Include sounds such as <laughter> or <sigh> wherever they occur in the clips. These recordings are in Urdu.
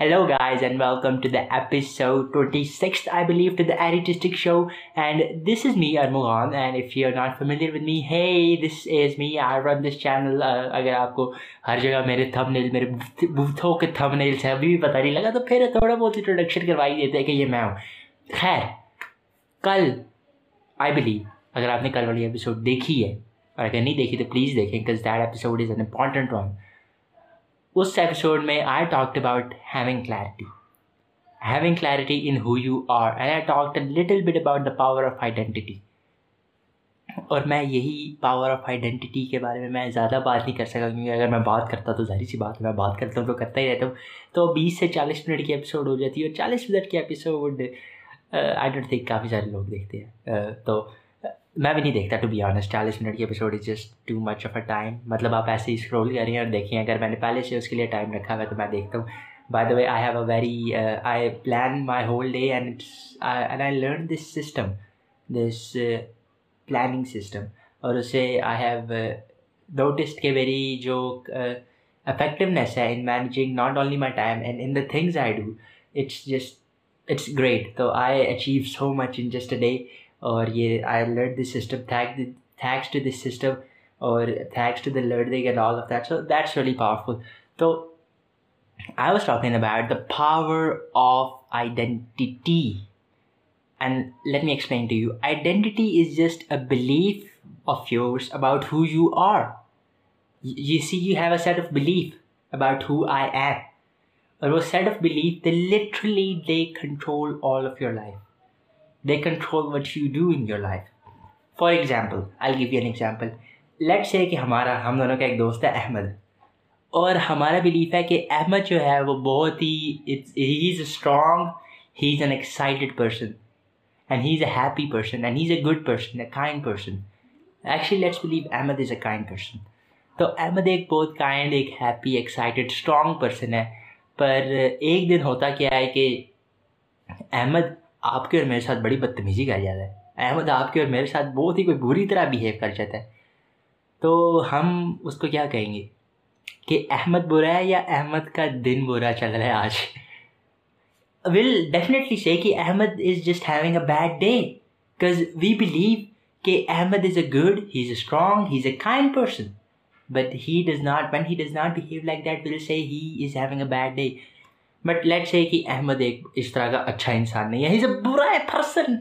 Hello guys and welcome to the episode twenty six I بلیوسٹک show and this is me Armughan and if you are not family with me ہے this is me are this channel اگر آپ کو ہر جگہ میرے تھم نیل میرے تھم نیلس ہیں ابھی بھی پتہ نہیں لگا تو پھر تھوڑا بہت انٹروڈکشن کروا ہی دیتے کہ یہ میں ہوں خیر کل آئی بلیو اگر آپ نے کل والی ایپیسوڈ دیکھی ہے اور اگر نہیں دیکھی تو پلیز دیکھیں cause that episode is an important وانگ اس ایپیسوڈ میں I talk about having clarity having clarity in who you are and I talk little bit about the power of identity اور میں یہی پاور آف آئیڈینٹی کے بارے میں میں زیادہ بات نہیں کر سکا کیونکہ اگر میں بات کرتا تو ظاہر سی بات میں بات کرتا ہوں تو کرتا ہی رہتا ہوں تو بیس سے چالیس منٹ کی اپیسوڈ ہو جاتی ہے اور چالیس منٹ کی اپیسوڈ آئی ڈونٹ تھنک کافی سارے لوگ دیکھتے ہیں تو میں بھی نہیں دیکھتا ٹو بی آنیسٹ چالیس منٹ کی episode is just too much of a time مطلب آپ ایسے ہی اسکرول کریں اور دیکھیں اگر میں نے پہلے سے اس کے لیے ٹائم رکھا ہوا ہے تو میں دیکھتا ہوں by the way I have a very I plan my whole day and I learn this system this planning system اور اسے آئی ہیو نوٹسڈ کہ میری جو افیکٹونیس uh, ہے in managing not only my time and in the things I do it's just it's great تو I achieve so much in just a day اور یہ I learnt this system thanks to this system اور thanks to the learnt they all of that so that's really powerful تو I was talking about the power of identity and let me explain to you identity is just a belief of yours about who you are you see you have a set of belief about who I am اور وہ set of belief they literally they control all of your life they control what you do in your life for example I go an example let's ہے کہ ہمارا ہم دونوں کا ایک دوست ہے احمد اور ہمارا بلیف ہے کہ احمد جو ہے وہ بہت ہی he is a strong he is an excited person and he is a happy person and he is a good person a kind person actually let's believe Ahmed is a kind person تو احمد ایک بہت کائنڈ ایک ہیپی ایکسائٹیڈ اسٹرانگ پرسن ہے پر ایک دن ہوتا کیا ہے کہ احمد آپ کے اور میرے ساتھ بڑی بدتمیزی کر جاتا ہے احمد آپ کے اور میرے ساتھ بہت ہی کوئی بری طرح بیہیو کر جاتا ہے تو ہم اس کو کیا کہیں گے کہ احمد برا ہے یا احمد کا دن برا چل رہا ہے آج ول ڈیفینیٹلی سے کہ Ahmed is just having a bad day because we believe کہ Ahmed is a good he is a strong he is a kind person but he does not when he does not behave like that will say he is having a bad day but let say کہ احمد ایک اس طرح کا اچھا انسان نہیں ہے از اے برا پرسن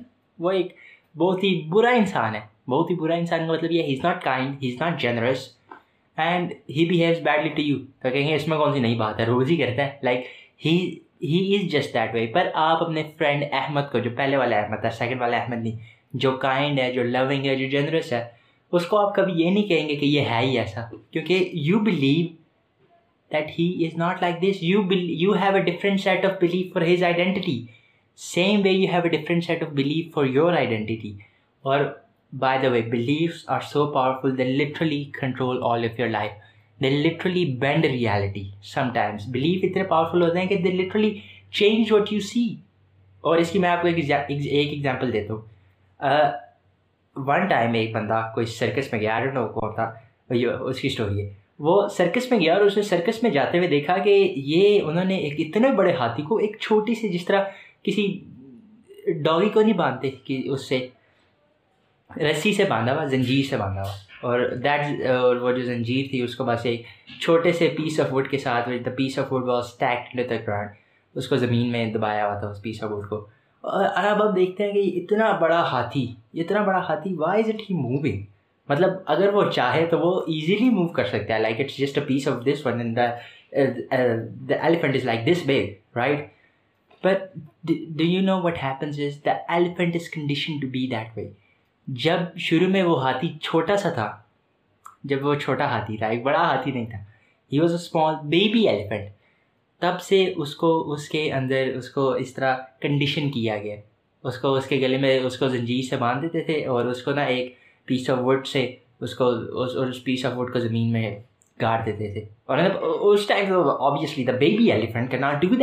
وہ ایک بہت ہی برا انسان ہے بہت ہی برا انسان کا مطلب یہ he is not kind he is not generous and he behaves badly to you تو کہیں گے اس میں کون سی نئی بات ہے روز ہی کرتا ہے like he is just that way پر آپ اپنے فرینڈ احمد کو جو پہلے والا احمد تھا سیکنڈ والا احمد نہیں جو کائنڈ ہے جو لونگ ہے جو جنرس ہے اس کو آپ کبھی یہ نہیں کہیں گے کہ یہ ہے ہی ایسا کیونکہ you believe that he is not like this you you have a different set of belief for his identity same way you have a different set of belief for your identity اور by the way belief are so powerful they literally control all of your life they literally bend reality sometimes believe اتنے پاورفل ہوتے ہیں کہ they literally change what you see اور اس کی میں آپ کو ایک ایگزامپل دیتا ہوں ون ٹائم ایک بندہ کوئی سرکس میں گیا ڈونٹ نو کون تھا اس کی اسٹوری ہے وہ سرکس میں گیا اور اس نے سرکس میں جاتے ہوئے دیکھا کہ یہ انہوں نے ایک اتنے بڑے ہاتھی کو ایک چھوٹی سی جس طرح کسی ڈاگی کو نہیں باندھتے کہ اس سے رسی سے باندھا ہوا زنجیر سے باندھا ہوا اور دیٹ اور وہ جو زنجیر تھی اس کو بس ایک چھوٹے سے پیس آف ووڈ کے ساتھ the piece of wood the ground اس کو زمین میں دبایا ہوا تھا اس پیس آف ووڈ کو اور اب اب دیکھتے ہیں کہ اتنا بڑا ہاتھی اتنا بڑا ہاتھی why is it he moving مطلب اگر وہ چاہے تو وہ ایزیلی موو کر سکتا ہے like it's just a piece of this one the elephant is like this big right but do you know what happens is the elephant is condition to be that way جب شروع میں وہ ہاتھی چھوٹا سا تھا جب وہ چھوٹا ہاتھی تھا ایک بڑا ہاتھی نہیں تھا he was a small baby elephant تب سے اس کو اس کے اندر اس کو اس طرح کنڈیشن کیا گیا اس کو اس کے گلے میں اس کو زنجیر سے باندھ دیتے تھے اور اس کو نا ایک پیس آف وڈ سے اس کو اس پیس آف وڈ کو زمین میں گاڑ دیتے تھے اور مطلب اس time obviously the baby elephant can not do that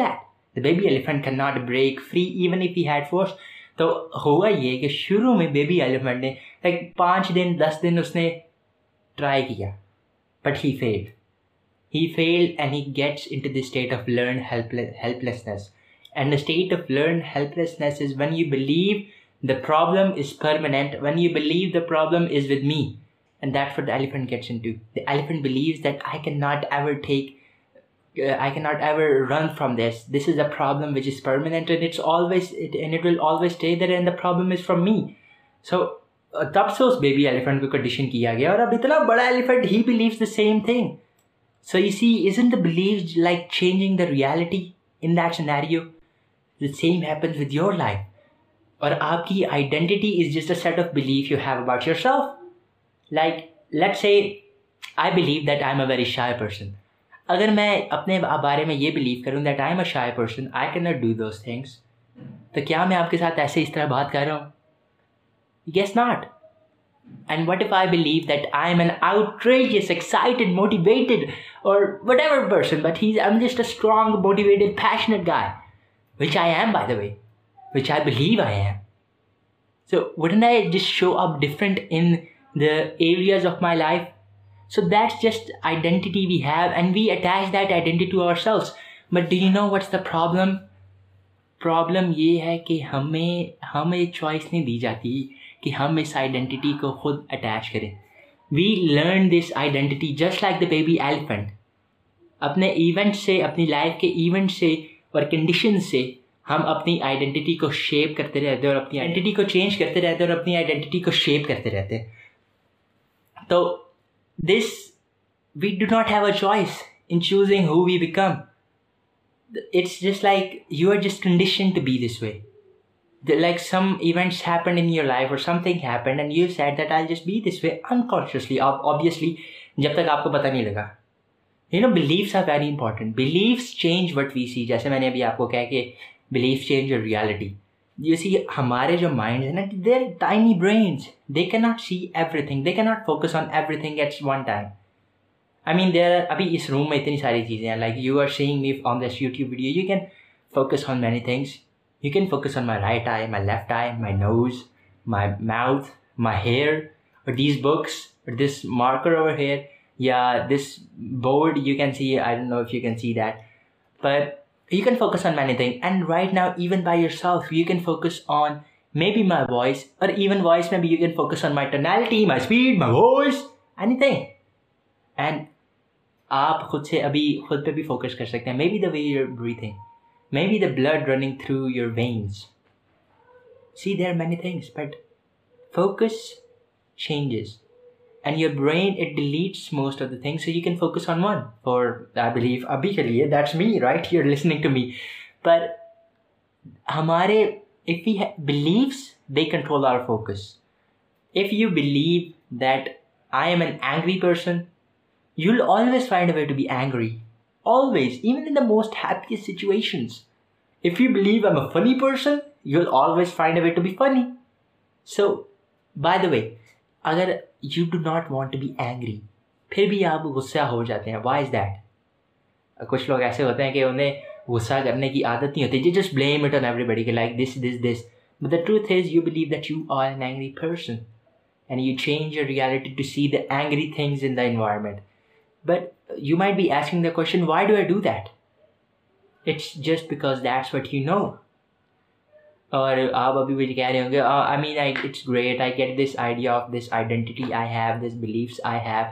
the baby elephant can not break free even if had force تو ہوا یہ کہ شروع میں بیبی ایلیفنٹ نے لائک پانچ دن دس دن اس نے ٹرائی کیا but he failed he fail and he gets in to the state of learn helplessness and the state of learn helplessness is when you believe the problem is is when you believe the problem is with me and that for the elephant I elephant believes that I can not ever take I can not ever run from this this is the problem always, is and and will always stay there and the problem is from me so تب سے اس بیبی ایلیفنٹ کو کنڈیشن کیا گیا اور اب اتنا بڑا elephant he believes the same thing so you see is in the believes like changing the reality in that the same happens with your life اور آپ کی identity is just a set of belief you have about yourself like let say I believe that I am a very shy person اگر میں اپنے بارے میں یہ بلیو کروں that I am a shy person I can not do those things تو کیا میں آپ کے ساتھ ایسے اس طرح بات کر رہا ہوں guess not and what if I believe that I am an out religious excited motivated اور whatever person but he am just a strong motivated passionate guy which I am by the way which I believe I am. So, wouldn't I just show up different in the areas of my life? So, that's just identity we have, and we attach that identity to ourselves. But do you know what's the problem? Problem یہ ہے کہ ہمیں ہمیں چوائس نہیں دی جاتی کہ ہم اس آئیڈینٹی کو خود اٹیچ کریں we learn this identity just like the baby elephant اپنے ایونٹ سے اپنی لائف کے ایونٹ سے اور کنڈیشن سے ہم اپنی آئیڈینٹی کو شیپ کرتے رہتے اور اپنی آئیڈینٹی کو چینج کرتے رہتے اور اپنی آئیڈینٹی کو شیپ کرتے رہتے تو this we do not have a choice in choosing who we become it's just like you are just condition to be this way like some events happen in your life اور something happen and you set that I just be this way unconsciously آپ آبویسلی جب تک آپ کو پتہ نہیں لگا you know believes are very important believes change what we see جیسے میں نے ابھی آپ کو کہا کہ belief change reality you see ہمارے جو مائنڈ ہیں نا دیر tiny brains they can not see everything they can not focus on everything at one time I mean there ابھی اس روم میں اتنی ساری چیزیں ہیں like you are seeing me on this YouTube video you can focus on many things you can focus on my right eye my left eye my nose my mouth my hair اور دیز بکس اور دس مارکر اوور ہیئر یا this board you can see I don't know if you can see that but you can focus on many things and right now even by yourself you can focus on maybe my voice or even voice maybe you can focus on my tonality my speed my voice anything and آپ خود سے ابھی خود پہ بھی فوکس کر سکتے ہیں may be the way your breathing may be the blood running through your veins see there many things but focus changes and your brain it deletes most of the things you can focus on one for دلیو ابھی چلیے that's me right you are listening to me but ہمارے believes they control our focus if you believe that I am an angry person you always find a way to be angry always even in the most happiest situations if you believe am a funny person you will always find a way to be funny so by the way اگر you do not want to be angry پھر بھی آپ غصہ ہو جاتے ہیں وائی از دیٹ کچھ لوگ ایسے ہوتے ہیں کہ انہیں غصہ کرنے کی عادت نہیں ہوتی جی just blame it on everybody کے like this this this but the truth is you believe that you are an angry person and you change your reality to see the angry things in the environment but you might be asking the question why do I do that it's just because that's what you know اور آپ ابھی مجھے کہہ رہے ہوں گے I I I mean it's great get this idea of this identity I have this beliefs I have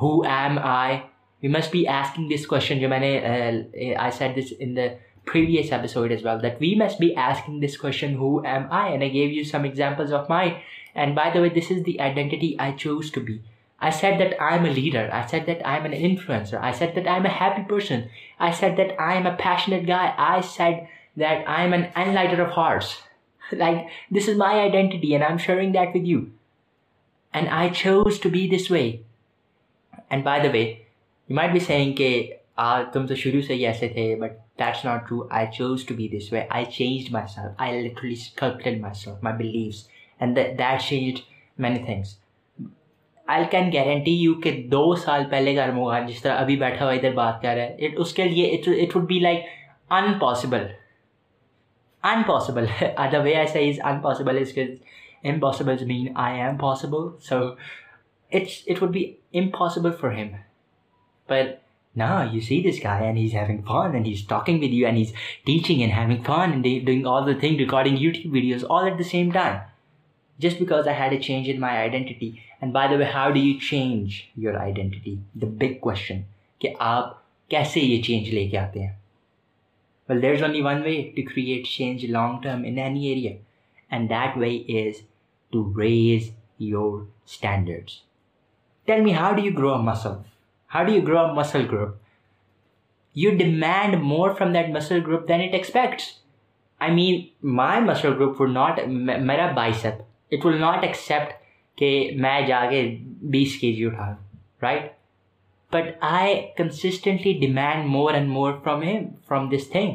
who am I we must be asking this question جو میں نے I said this in the previous episode is well that we must be asking this question who am I and I give you some examples of my and by the way this is the identity I choose to be I said that I am a leader I said that I am an influencer I said that I am a happy person I said that I am a passionate guy I said that I am and and light thoughts like this is my identity and I am sharing that with you and I choose to be this way and by the way you might be saying کہ آ تم تو شروع سے ہی ایسے تھے but that's not true I choose to be this way I change myself I collect myself my beliefs and that changed many things I can guarantee you کہ دو سال پہلے گھر مغل جس طرح ابھی بیٹھا ہوا ہے ادھر بات کر رہے ہیں اس کے لیے it would be like impossible impossible ہے it the way as is impossible is impossible mean I am possible so it's it would be impossible for ہم بٹ نہ you see this guy and has having phone and has talking with you and is teaching and having phone doing all the thing regarding YouTube videos all at the same time just because I had a change in my identity and by the way how do you change your identity the big question کہ آپ کیسے یہ چینج لے کے آتے ہیں well there is only one way to create change long term any area and that way is to raise your standard then me how do you grow muscle how do you grow muscle group you demand more from that muscle group then it accepts I mean my muscle group will not میرا bicep it will not accept کہ میں جا کے بیس کے جی اٹھا right but I consistently demand more and more from him from this thing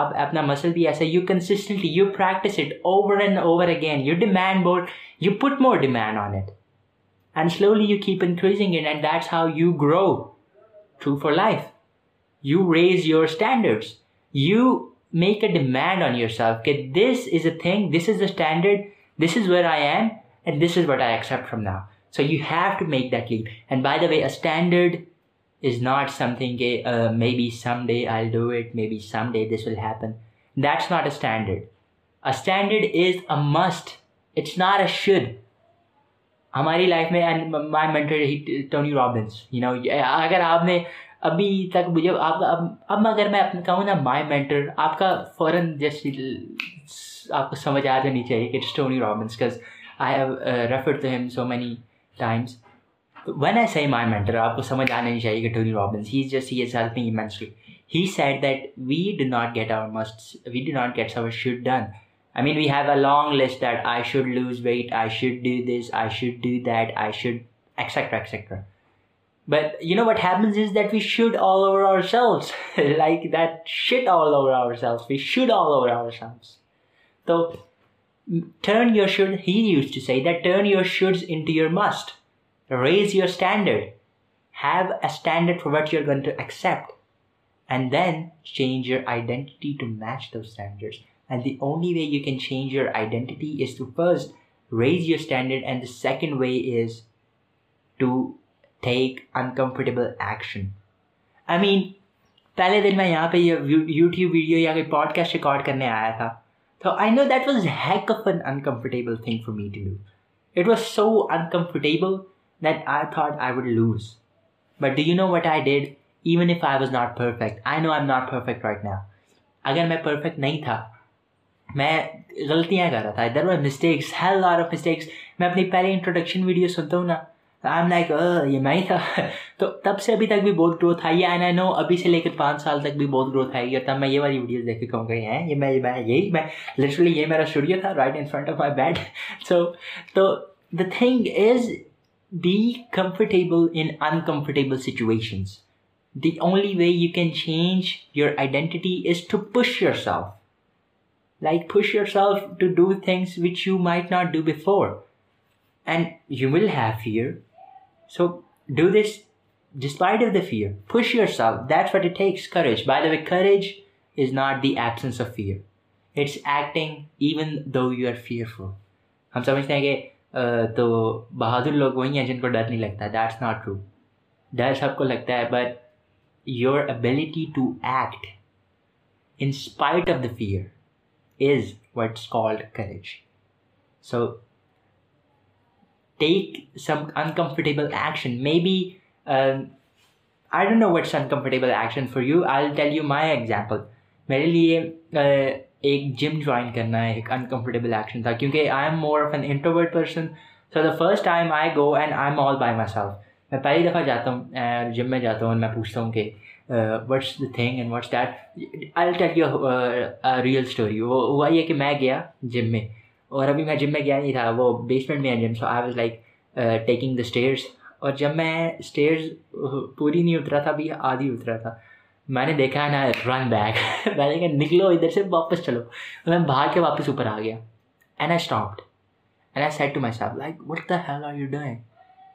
آپ اپنا مسل بھی ایسا you consistently you practice it over and over again you demand more you put more demand on it and slowly you keep increasing it and that's how you grow through for life you raise your standards you make a demand on yourself کہ this is a thing this is a standard this is where I am and this is what I accept from now So you have to make that leap. And by the way, a standard is not something, eh, uh, maybe someday I'll do it, maybe someday this will happen. That's not a standard. A standard is a must, it's not a should. ہماری لائف میں and my mentor Tony Robbins you know اگر آپ نے ابھی تک مجھے آپ اب اب اگر میں اپنے کہوں نا مائی مینٹر آپ کا فوراً جیسے آپ کو سمجھ آ جانی چاہیے کہ it's Tony Robbins cause I have refer to him so many times when I see my mentor آپ کو سمجھ آنا نہیں چاہیے ہی he he is helping said that we do not get our must we do not gets our should done I mean we have a long list that I should lose weight I should do this I should do that I should accept but you know what happens is that we should all over ourselves like that should all over ourselves we should all over ourselves تو turn your should he used to say that turn your shoulds into your must raise your standard have a standard for what you're going to accept and then change your identity to match those standards and the only way you can change your identity is to first raise your standard and the second way is to take uncomfortable action i mean پہلے دن میں یہاں پہ یہ یوٹیوب ویڈیو یا کوئی پوڈ کاسٹ ریکارڈ کرنے آیا تھا So I know that was a heck of an uncomfortable thing for me to do. It was so uncomfortable that I thought I would lose. But do you know what I did? Even if I was not perfect, I know I'm not perfect right now. Again, my perfect Naita. میں غلطیاں کر رہا تھا ادھر میں mistakes hell are of mistakes میں اپنی پہلی انٹروڈکشن ویڈیو سنتا ہوں نا آئی ایم لائک یہ میں ہی تھا تو تب سے ابھی تک بھی بہت گروتھ آئی ہے اینڈ آئی نو ابھی سے لے کر پانچ سال تک بھی بہت گروتھ آئی ہے اور تب میں یہ والی ویڈیوز دیکھ کے کہوں گا ہیں یہ میں یہی میں لٹرلی یہ میرا اسٹوڈیو تھا right in front of my bed so تو the thing is be comfortable in uncomfortable situations the only way you can change your identity is to push yourself like push yourself to do things which you might not do before and you will have year So do this despite of the fear. Push yourself. That's what it takes, courage. By the way, courage is not the absence of fear. It's acting even though you are fearful. ہم سمجھتے ہیں کہ تو بہادر لوگ وہی ہیں جن کو ڈر نہیں لگتا دیٹس ناٹ ٹرو ڈر سب کو لگتا ہے but your ability to act in spite of the fear is what's called courage so take some uncomfortable action. Maybe, uh, I don't know what's uncomfortable action for you. I'll tell you my example. میرے لیے ایک جم جوائن کرنا ہے ایک انکمفرٹیبل ایکشن تھا کیونکہ I am more of an introvert person so the first time I go and I am all by myself میں پہلی دفعہ جاتا ہوں جم میں جاتا ہوں میں پوچھتا ہوں کہ what's the thing and what's that I tell you real story وہ ہوا یہ کہ میں گیا جم میں اور ابھی میں جم میں گیا نہیں تھا وہ بیسمنٹ میں ہے gym so I was like taking the stairs اور جب میں اسٹیئرز پوری نہیں اترا تھا ابھی آدھی اترا تھا میں نے دیکھا ہے نا رن بیک <laughs> میں نے کہا نکلو ادھر سے واپس چلو میں بھاگ کے واپس اوپر آ گیا and I stopped and I said to myself like what the hell are you doing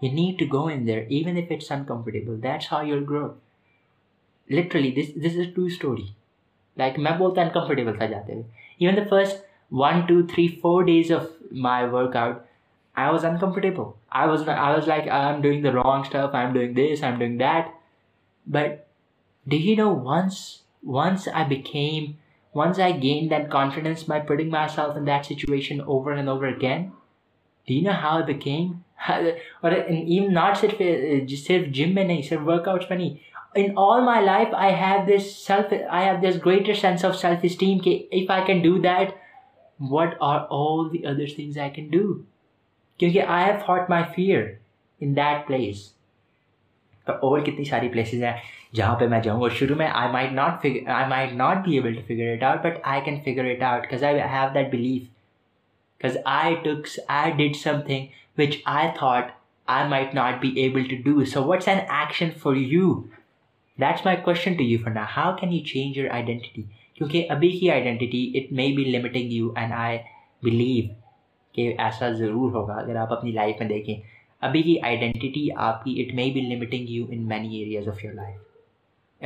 you need to go in even if it's uncomfortable that's how your grow literally this this is to story like میں بولتا انکمفرٹیبل تھا جاتے ہوئے even the first one two three four days of my workout I was uncomfortable I was not I was like I am doing the wrong stuff I am doing this I am doing that but the you know once once I became once I gain confidence my putting myself in that situation over and over again the know how became am not صرف صرف جم میں نہیں صرف ورک آؤٹس میں نہیں in all my life I have this self I have this greater sense of self esteem کہ if I can do that what are all the other things I can do کیونکہ I have fought my fear in that place اور کتنی ساری پلیسز ہیں جہاں پہ میں جاؤں گا شروع میں I might not I might not be able to figure it out but I can figure it out cause I have that cause I took I did something which I thought I might not be able to do so what's an action for you that's my question to you how can you change your identity کیونکہ ابھی کی identity it may be limiting you and I believe کہ ایسا ضرور ہوگا اگر آپ اپنی لائف میں دیکھیں ابھی کی آئیڈینٹی آپ کی it may be limiting you in many areas of your life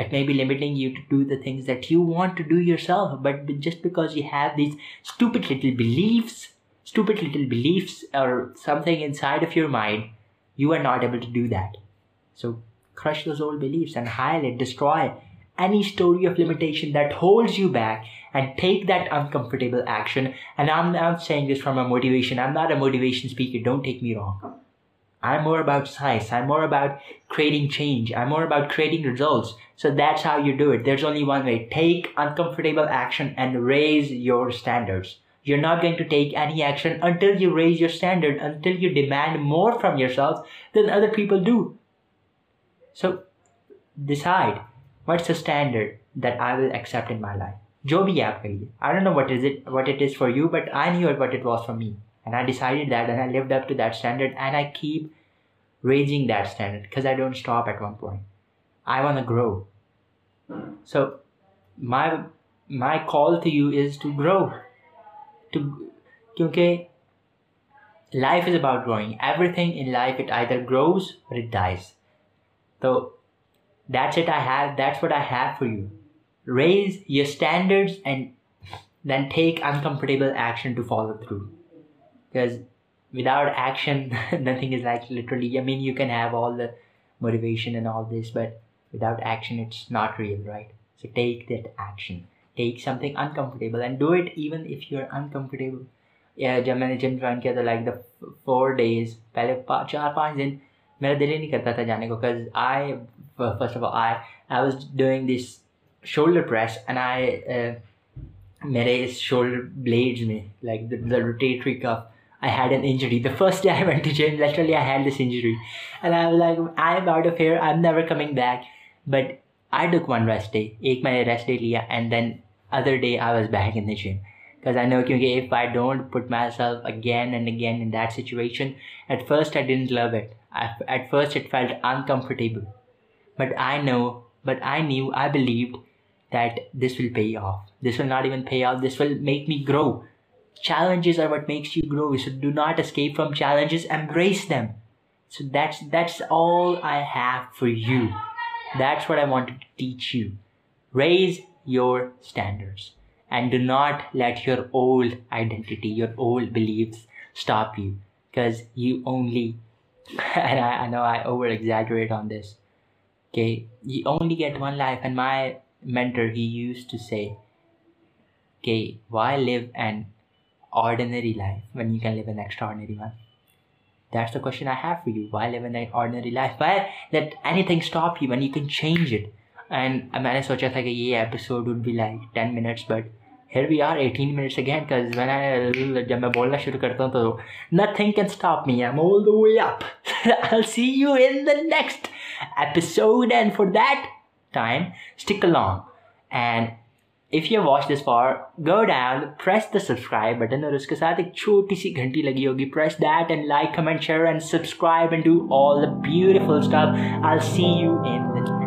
it may be limiting you to do the things that you want to do yourself but just because you have these stupid little beliefs little beliefs اور something inside of your mind you are not able to do that so crush old beliefs and high let destroy any story of limitation that holds you back and take that uncomfortable action. And I'm saying this from a motivation. I'm not a motivation speaker. Don't take me wrong. I'm more about science. I'm more about creating change. I'm more about creating results. So that's how you do it. There's only one way. Take uncomfortable action and raise your standards. You're not going to take any action until you raise your standard, until you demand more from yourself than other people do. So decide what is standard that I will accept in my life جو بھی ہے آپ کے لیے I do know what is it what it is for you but I knew what it was for me and I decide that and I up to that standard and I keep raising that standard cause I don't stop at one point I a grow so my my call to you is to grow to کیونکہ life is about growing everything in life it I there grows or it dies تو that's it I have that's what I have for you raise your standard and then take uncomfortable action to follow through because without action nothing is like literally mean you can have all the motivation and all this but without action it's not real right so take that action take something uncomfortable and do it even if you are uncomfortable جب میں نے جم جوائن کیا تو لائک دا فور ڈیز پہلے چار پانچ دن میرا دل ہی نہیں کرتا تھا جانے کو because I first of all I I was doing this shoulder press and I میرے اس شولڈر بلیڈز میں لائک ٹر track of I had an injury the first day I went gym literally I had this injury and I am out I am never coming back but I took one rest ایک مہینے ریسٹ لیا and then other day I was back in the jam because I know کیونکہ if I don't put myself again and again in that situation at first I didn't love it at first it felt uncomfortable But I knew, I believed that this will pay off. This will not even pay off. This will make me grow. Challenges are what makes you grow. So do not escape from challenges. Embrace them. So that's all I have for you. That's what I wanted to teach you. Raise your standards. And do not let your old identity, your old beliefs stop you. Because you only, <laughs> and I know I over exaggerate on this, کہ you only get one life and my mentor he used to say کہ why live an ordinary life when you can live an extraordinary one that's the question I have happy you why live an ordinary life why that anything stop you when you can change it and میں نے سوچا تھا کہ یہ episode would be like ten minutes but we are eighteen minutes again جب میں بولنا شروع کرتا ہوں تو nothing can stop me the the way up see you in next episode and for time stick long and if you watch this for grid add پر سبسکرائب بٹن اور اس کے ساتھ ایک چھوٹی سی گھنٹی لگی ہوگی like comment share and subscribe to all the beautiful staff I see you N